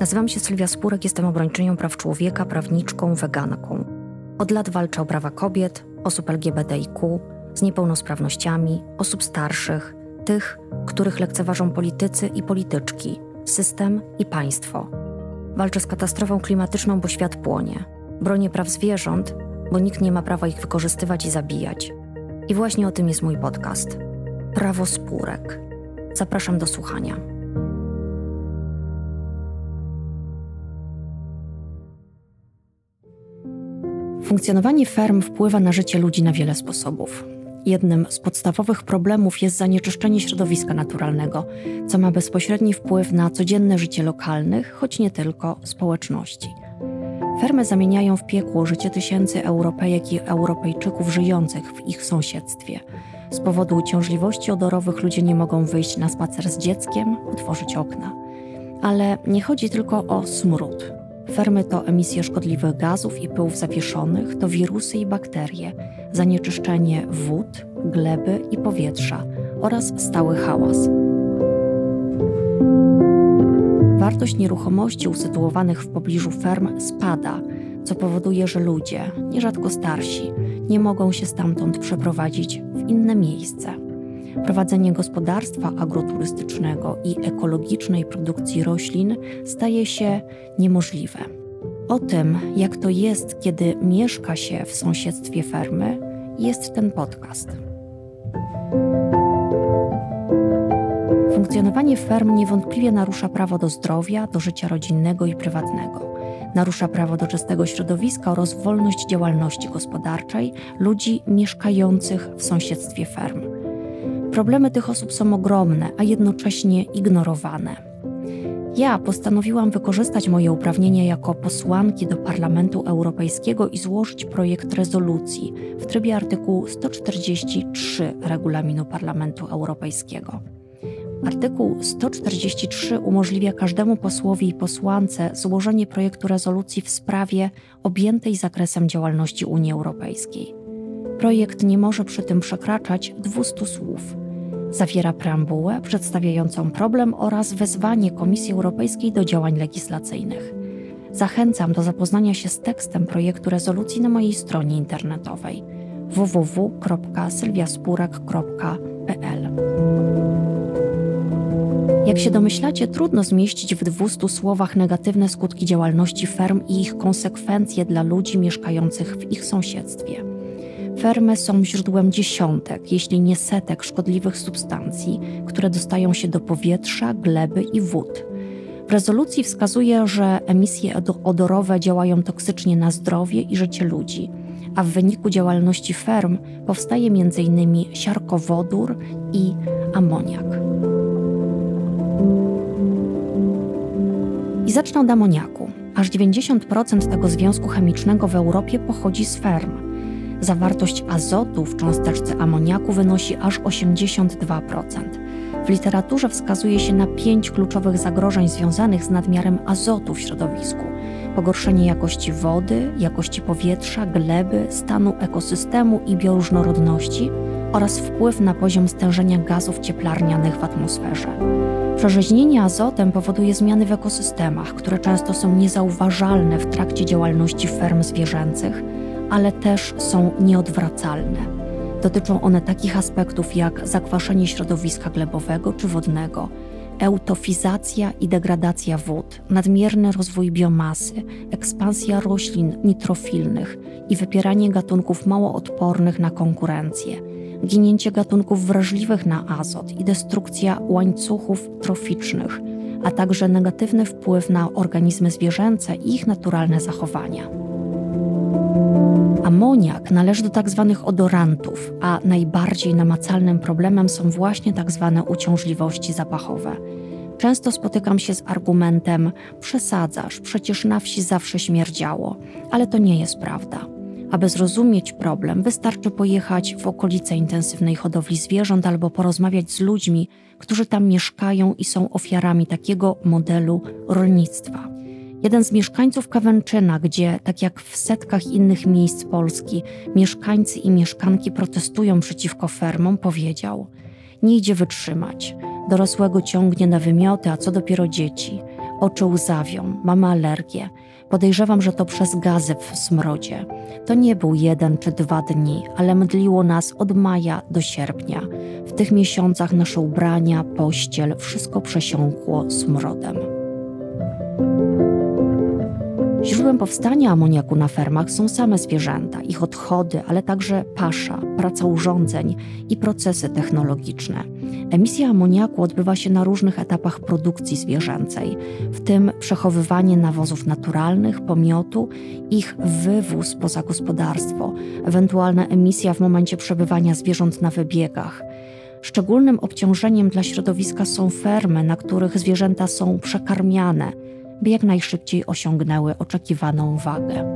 Nazywam się Sylwia Spurek, jestem obrończynią praw człowieka, prawniczką, weganką. Od lat walczę o prawa kobiet, osób LGBTIQ, z niepełnosprawnościami, osób starszych, tych, których lekceważą politycy i polityczki, system i państwo. Walczę z katastrofą klimatyczną, bo świat płonie. Bronię praw zwierząt, bo nikt nie ma prawa ich wykorzystywać i zabijać. I właśnie o tym jest mój podcast. Prawo spórek. Zapraszam do słuchania. Funkcjonowanie ferm wpływa na życie ludzi na wiele sposobów. Jednym z podstawowych problemów jest zanieczyszczenie środowiska naturalnego, co ma bezpośredni wpływ na codzienne życie lokalnych, choć nie tylko społeczności. Fermy zamieniają w piekło życie tysięcy Europejek i Europejczyków żyjących w ich sąsiedztwie. Z powodu uciążliwości odorowych ludzie nie mogą wyjść na spacer z dzieckiem, otworzyć okna. Ale nie chodzi tylko o smród. Fermy to emisje szkodliwych gazów i pyłów zawieszonych, to wirusy i bakterie, zanieczyszczenie wód, gleby i powietrza oraz stały hałas. Wartość nieruchomości usytuowanych w pobliżu ferm spada, co powoduje, że ludzie, nierzadko starsi, nie mogą się stamtąd przeprowadzić w inne miejsce. Prowadzenie gospodarstwa agroturystycznego i ekologicznej produkcji roślin staje się niemożliwe. O tym, jak to jest, kiedy mieszka się w sąsiedztwie fermy, jest ten podcast. Funkcjonowanie ferm niewątpliwie narusza prawo do zdrowia, do życia rodzinnego i prywatnego. Narusza prawo do czystego środowiska oraz wolność działalności gospodarczej ludzi mieszkających w sąsiedztwie ferm. Problemy tych osób są ogromne, a jednocześnie ignorowane. Ja postanowiłam wykorzystać moje uprawnienia jako posłanki do Parlamentu Europejskiego i złożyć projekt rezolucji w trybie artykułu 143 Regulaminu Parlamentu Europejskiego. Artykuł 143 umożliwia każdemu posłowi i posłance złożenie projektu rezolucji w sprawie objętej zakresem działalności Unii Europejskiej. Projekt nie może przy tym przekraczać 200 słów. Zawiera preambułę przedstawiającą problem oraz wezwanie Komisji Europejskiej do działań legislacyjnych. Zachęcam do zapoznania się z tekstem projektu rezolucji na mojej stronie internetowej www.sylwiaspurek.pl. Jak się domyślacie, trudno zmieścić w 200 słowach negatywne skutki działalności ferm i ich konsekwencje dla ludzi mieszkających w ich sąsiedztwie. Fermy są źródłem dziesiątek, jeśli nie setek szkodliwych substancji, które dostają się do powietrza, gleby i wód. W rezolucji wskazuje, że emisje odorowe działają toksycznie na zdrowie i życie ludzi, a w wyniku działalności ferm powstaje m.in. siarkowodór i amoniak. I zacznę od amoniaku. Aż 90% tego związku chemicznego w Europie pochodzi z ferm. Zawartość azotu w cząsteczce amoniaku wynosi aż 82%. W literaturze wskazuje się na pięć kluczowych zagrożeń związanych z nadmiarem azotu w środowisku: pogorszenie jakości wody, jakości powietrza, gleby, stanu ekosystemu i bioróżnorodności oraz wpływ na poziom stężenia gazów cieplarnianych w atmosferze. Przerzeźnienie azotem powoduje zmiany w ekosystemach, które często są niezauważalne w trakcie działalności ferm zwierzęcych, ale też są nieodwracalne. Dotyczą one takich aspektów jak zakwaszenie środowiska glebowego czy wodnego, eutofizacja i degradacja wód, nadmierny rozwój biomasy, ekspansja roślin nitrofilnych i wypieranie gatunków mało odpornych na konkurencję ginięcie gatunków wrażliwych na azot i destrukcja łańcuchów troficznych, a także negatywny wpływ na organizmy zwierzęce i ich naturalne zachowania. Amoniak należy do tzw. Tak odorantów, a najbardziej namacalnym problemem są właśnie tzw. Tak uciążliwości zapachowe. Często spotykam się z argumentem: przesadzasz, przecież na wsi zawsze śmierdziało, ale to nie jest prawda. Aby zrozumieć problem, wystarczy pojechać w okolice intensywnej hodowli zwierząt albo porozmawiać z ludźmi, którzy tam mieszkają i są ofiarami takiego modelu rolnictwa. Jeden z mieszkańców Kawęczyna, gdzie, tak jak w setkach innych miejsc Polski, mieszkańcy i mieszkanki protestują przeciwko fermom, powiedział: Nie idzie wytrzymać. Dorosłego ciągnie na wymioty, a co dopiero dzieci. Oczy łzawią, mamy alergię. Podejrzewam, że to przez gazy w smrodzie. To nie był jeden czy dwa dni, ale mdliło nas od maja do sierpnia. W tych miesiącach nasze ubrania, pościel, wszystko przesiąkło smrodem. Źródłem powstania amoniaku na fermach są same zwierzęta, ich odchody, ale także pasza, praca urządzeń i procesy technologiczne. Emisja amoniaku odbywa się na różnych etapach produkcji zwierzęcej, w tym przechowywanie nawozów naturalnych, pomiotu, ich wywóz poza gospodarstwo, ewentualna emisja w momencie przebywania zwierząt na wybiegach. Szczególnym obciążeniem dla środowiska są fermy, na których zwierzęta są przekarmiane – by jak najszybciej osiągnęły oczekiwaną wagę.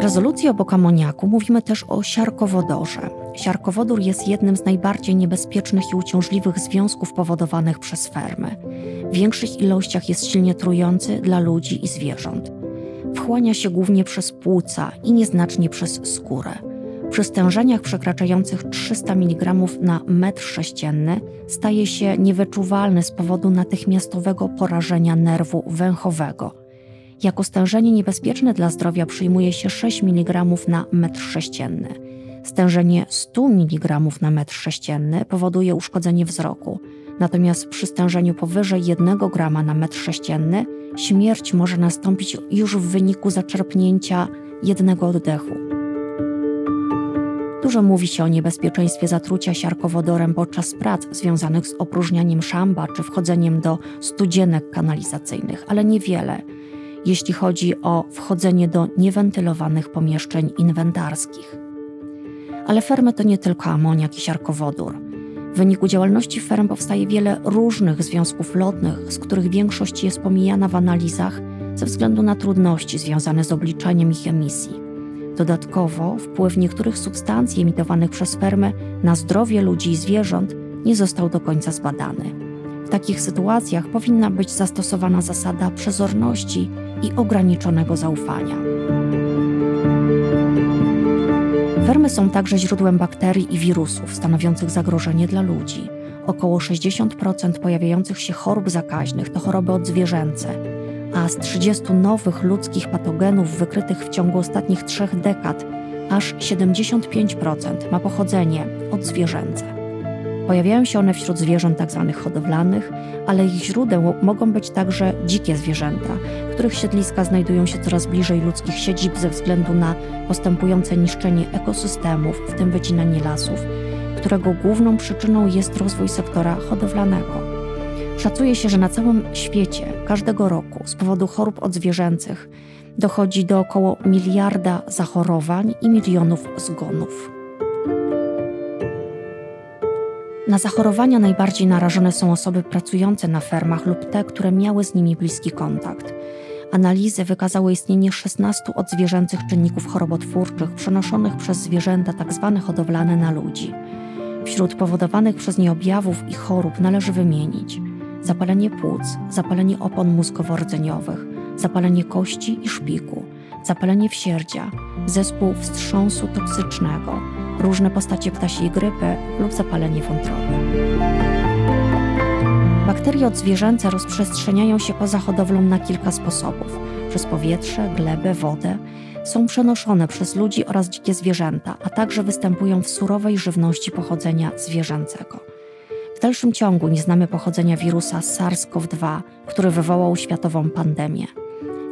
Rezolucji obok amoniaku mówimy też o siarkowodorze. Siarkowodór jest jednym z najbardziej niebezpiecznych i uciążliwych związków powodowanych przez fermy. W większych ilościach jest silnie trujący dla ludzi i zwierząt. Wchłania się głównie przez płuca i nieznacznie przez skórę. Przy stężeniach przekraczających 300 mg na metr sześcienny staje się niewyczuwalny z powodu natychmiastowego porażenia nerwu węchowego. Jako stężenie niebezpieczne dla zdrowia przyjmuje się 6 mg na metr sześcienny. Stężenie 100 mg na metr sześcienny powoduje uszkodzenie wzroku, natomiast przy stężeniu powyżej 1 g na metr sześcienny śmierć może nastąpić już w wyniku zaczerpnięcia jednego oddechu. Dużo mówi się o niebezpieczeństwie zatrucia siarkowodorem podczas prac związanych z opróżnianiem szamba czy wchodzeniem do studzienek kanalizacyjnych, ale niewiele, jeśli chodzi o wchodzenie do niewentylowanych pomieszczeń inwentarskich. Ale fermy to nie tylko amoniak i siarkowodór. W wyniku działalności ferm powstaje wiele różnych związków lotnych, z których większość jest pomijana w analizach ze względu na trudności związane z obliczeniem ich emisji. Dodatkowo wpływ niektórych substancji emitowanych przez fermy na zdrowie ludzi i zwierząt nie został do końca zbadany. W takich sytuacjach powinna być zastosowana zasada przezorności i ograniczonego zaufania. Fermy są także źródłem bakterii i wirusów stanowiących zagrożenie dla ludzi. Około 60% pojawiających się chorób zakaźnych to choroby odzwierzęce, a z 30 nowych ludzkich patogenów wykrytych w ciągu ostatnich trzech dekad aż 75% ma pochodzenie odzwierzęce. Pojawiają się one wśród zwierząt tzw. Tak hodowlanych, ale ich źródeł mogą być także dzikie zwierzęta, których siedliska znajdują się coraz bliżej ludzkich siedzib ze względu na postępujące niszczenie ekosystemów, w tym wycinanie lasów, którego główną przyczyną jest rozwój sektora hodowlanego. Szacuje się, że na całym świecie każdego roku z powodu chorób odzwierzęcych dochodzi do około miliarda zachorowań i milionów zgonów. Na zachorowania najbardziej narażone są osoby pracujące na fermach lub te, które miały z nimi bliski kontakt. Analizy wykazały istnienie 16 odzwierzęcych czynników chorobotwórczych przenoszonych przez zwierzęta tzw. Tak hodowlane na ludzi. Wśród powodowanych przez nie objawów i chorób należy wymienić – zapalenie płuc, zapalenie opon mózgowo-rdzeniowych, zapalenie kości i szpiku, zapalenie wsierdzia, zespół wstrząsu toksycznego, różne postacie ptasiej grypy lub zapalenie wątroby. Bakterie odzwierzęce rozprzestrzeniają się poza hodowlą na kilka sposobów: przez powietrze, glebę, wodę. Są przenoszone przez ludzi oraz dzikie zwierzęta, a także występują w surowej żywności pochodzenia zwierzęcego dalszym ciągu nie znamy pochodzenia wirusa SARS-CoV-2, który wywołał światową pandemię.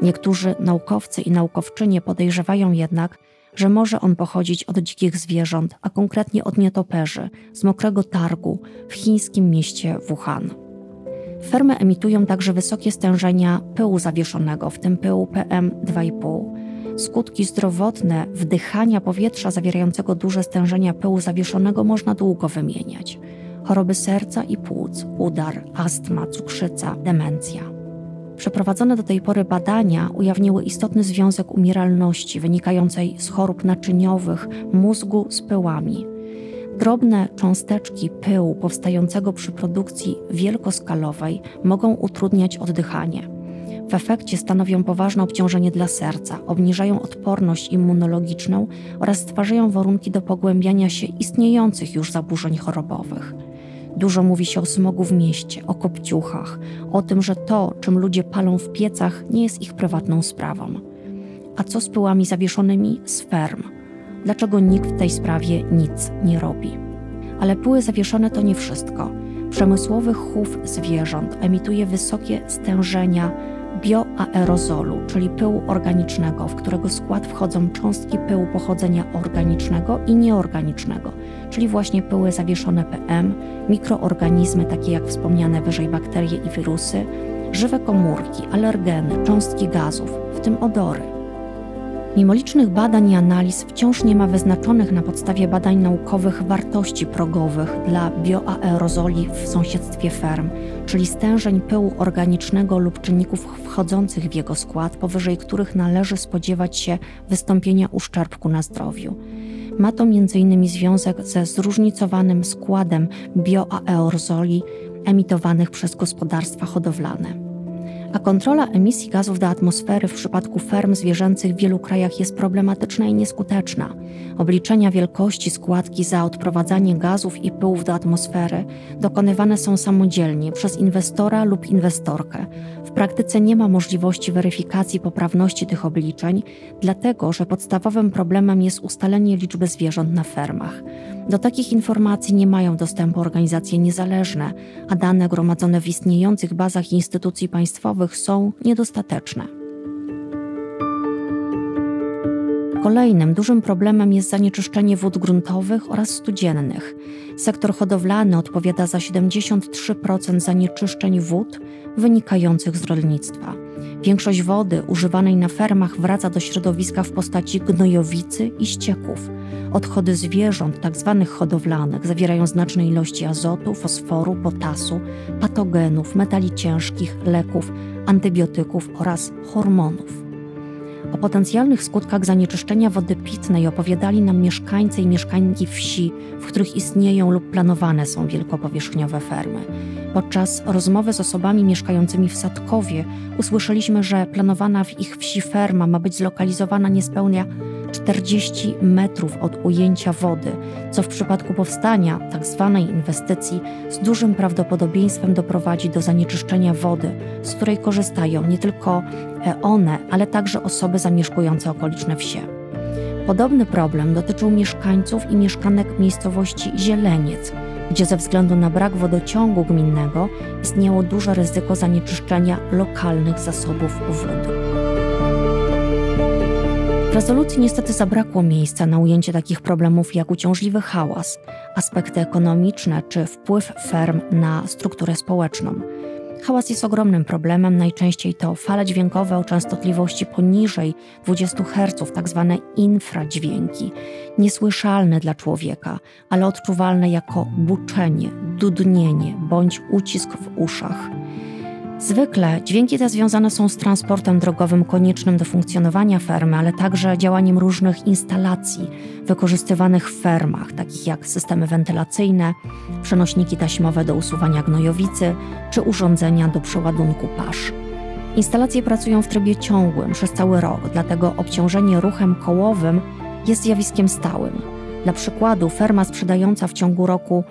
Niektórzy naukowcy i naukowczynie podejrzewają jednak, że może on pochodzić od dzikich zwierząt, a konkretnie od nietoperzy z mokrego targu w chińskim mieście Wuhan. Fermy emitują także wysokie stężenia pyłu zawieszonego, w tym pyłu PM2,5. Skutki zdrowotne wdychania powietrza zawierającego duże stężenia pyłu zawieszonego można długo wymieniać choroby serca i płuc, udar, astma, cukrzyca, demencja. Przeprowadzone do tej pory badania ujawniły istotny związek umieralności wynikającej z chorób naczyniowych mózgu z pyłami. Drobne cząsteczki pyłu powstającego przy produkcji wielkoskalowej mogą utrudniać oddychanie. W efekcie stanowią poważne obciążenie dla serca, obniżają odporność immunologiczną oraz stwarzają warunki do pogłębiania się istniejących już zaburzeń chorobowych. Dużo mówi się o smogu w mieście, o kopciuchach, o tym, że to, czym ludzie palą w piecach, nie jest ich prywatną sprawą. A co z pyłami zawieszonymi z ferm? Dlaczego nikt w tej sprawie nic nie robi? Ale pyły zawieszone to nie wszystko. Przemysłowy chów zwierząt emituje wysokie stężenia bioaerozolu, czyli pyłu organicznego, w którego skład wchodzą cząstki pyłu pochodzenia organicznego i nieorganicznego, czyli właśnie pyły zawieszone PM, mikroorganizmy takie jak wspomniane wyżej bakterie i wirusy, żywe komórki, alergeny, cząstki gazów, w tym odory. Mimo licznych badań i analiz wciąż nie ma wyznaczonych na podstawie badań naukowych wartości progowych dla bioaerozoli w sąsiedztwie ferm, czyli stężeń pyłu organicznego lub czynników wchodzących w jego skład, powyżej których należy spodziewać się wystąpienia uszczerbku na zdrowiu. Ma to m.in. związek ze zróżnicowanym składem bioaerozoli emitowanych przez gospodarstwa hodowlane a kontrola emisji gazów do atmosfery w przypadku ferm zwierzęcych w wielu krajach jest problematyczna i nieskuteczna. Obliczenia wielkości składki za odprowadzanie gazów i pyłów do atmosfery dokonywane są samodzielnie przez inwestora lub inwestorkę. W praktyce nie ma możliwości weryfikacji poprawności tych obliczeń, dlatego że podstawowym problemem jest ustalenie liczby zwierząt na fermach. Do takich informacji nie mają dostępu organizacje niezależne, a dane gromadzone w istniejących bazach instytucji państwowych są niedostateczne. Kolejnym dużym problemem jest zanieczyszczenie wód gruntowych oraz studziennych. Sektor hodowlany odpowiada za 73% zanieczyszczeń wód wynikających z rolnictwa. Większość wody używanej na fermach wraca do środowiska w postaci gnojowicy i ścieków. Odchody zwierząt, tzw. Tak hodowlanych, zawierają znaczne ilości azotu, fosforu, potasu, patogenów, metali ciężkich, leków, antybiotyków oraz hormonów. O potencjalnych skutkach zanieczyszczenia wody pitnej opowiadali nam mieszkańcy i mieszkańki wsi, w których istnieją lub planowane są wielkopowierzchniowe fermy. Podczas rozmowy z osobami mieszkającymi w Sadkowie usłyszeliśmy, że planowana w ich wsi ferma ma być zlokalizowana niespełna 40 metrów od ujęcia wody, co w przypadku powstania tzw. Tak inwestycji z dużym prawdopodobieństwem doprowadzi do zanieczyszczenia wody, z której korzystają nie tylko one, ale także osoby zamieszkujące okoliczne wsie. Podobny problem dotyczył mieszkańców i mieszkanek miejscowości Zieleniec, gdzie ze względu na brak wodociągu gminnego istniało duże ryzyko zanieczyszczenia lokalnych zasobów wody. W rezolucji niestety zabrakło miejsca na ujęcie takich problemów jak uciążliwy hałas, aspekty ekonomiczne czy wpływ ferm na strukturę społeczną. Hałas jest ogromnym problemem, najczęściej to fale dźwiękowe o częstotliwości poniżej 20 Hz, tak zwane infradźwięki, niesłyszalne dla człowieka, ale odczuwalne jako buczenie, dudnienie bądź ucisk w uszach. Zwykle dźwięki te związane są z transportem drogowym koniecznym do funkcjonowania fermy, ale także działaniem różnych instalacji wykorzystywanych w fermach, takich jak systemy wentylacyjne, przenośniki taśmowe do usuwania gnojowicy czy urządzenia do przeładunku pasz. Instalacje pracują w trybie ciągłym przez cały rok, dlatego obciążenie ruchem kołowym jest zjawiskiem stałym. Dla przykładu, ferma sprzedająca w ciągu roku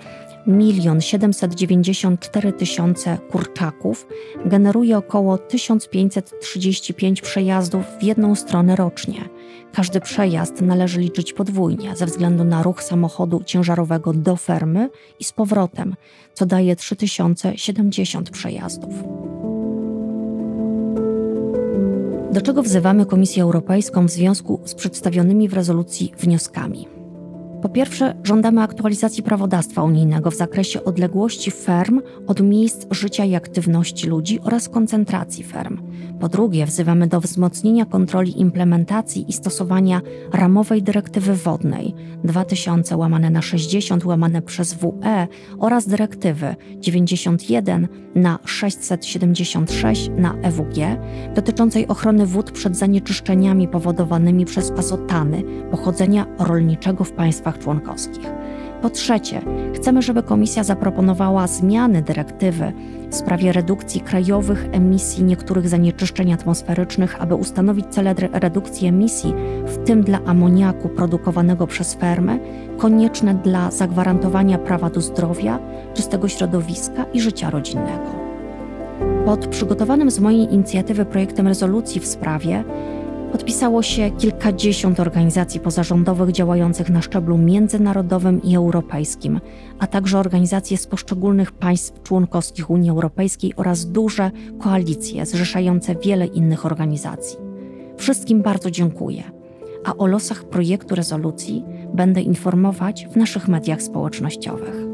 1 794 tysiące kurczaków generuje około 1535 przejazdów w jedną stronę rocznie. Każdy przejazd należy liczyć podwójnie ze względu na ruch samochodu ciężarowego do fermy i z powrotem, co daje 3070 przejazdów. Do czego wzywamy Komisję Europejską w związku z przedstawionymi w rezolucji wnioskami? Po pierwsze, żądamy aktualizacji prawodawstwa unijnego w zakresie odległości ferm od miejsc życia i aktywności ludzi oraz koncentracji ferm. Po drugie, wzywamy do wzmocnienia kontroli implementacji i stosowania ramowej dyrektywy wodnej 2000 łamane na 60 łamane przez WE oraz dyrektywy 91 na 676 na EWG dotyczącej ochrony wód przed zanieczyszczeniami powodowanymi przez azotany pochodzenia rolniczego w państwach członkowskich. Po trzecie, chcemy, żeby Komisja zaproponowała zmiany dyrektywy w sprawie redukcji krajowych emisji niektórych zanieczyszczeń atmosferycznych, aby ustanowić cele redukcji emisji, w tym dla amoniaku produkowanego przez fermy, konieczne dla zagwarantowania prawa do zdrowia, czystego środowiska i życia rodzinnego. Pod przygotowanym z mojej inicjatywy projektem rezolucji w sprawie podpisało się kilkadziesiąt organizacji pozarządowych działających na szczeblu międzynarodowym i europejskim, a także organizacje z poszczególnych państw członkowskich Unii Europejskiej oraz duże koalicje zrzeszające wiele innych organizacji. Wszystkim bardzo dziękuję, a o losach projektu rezolucji będę informować w naszych mediach społecznościowych.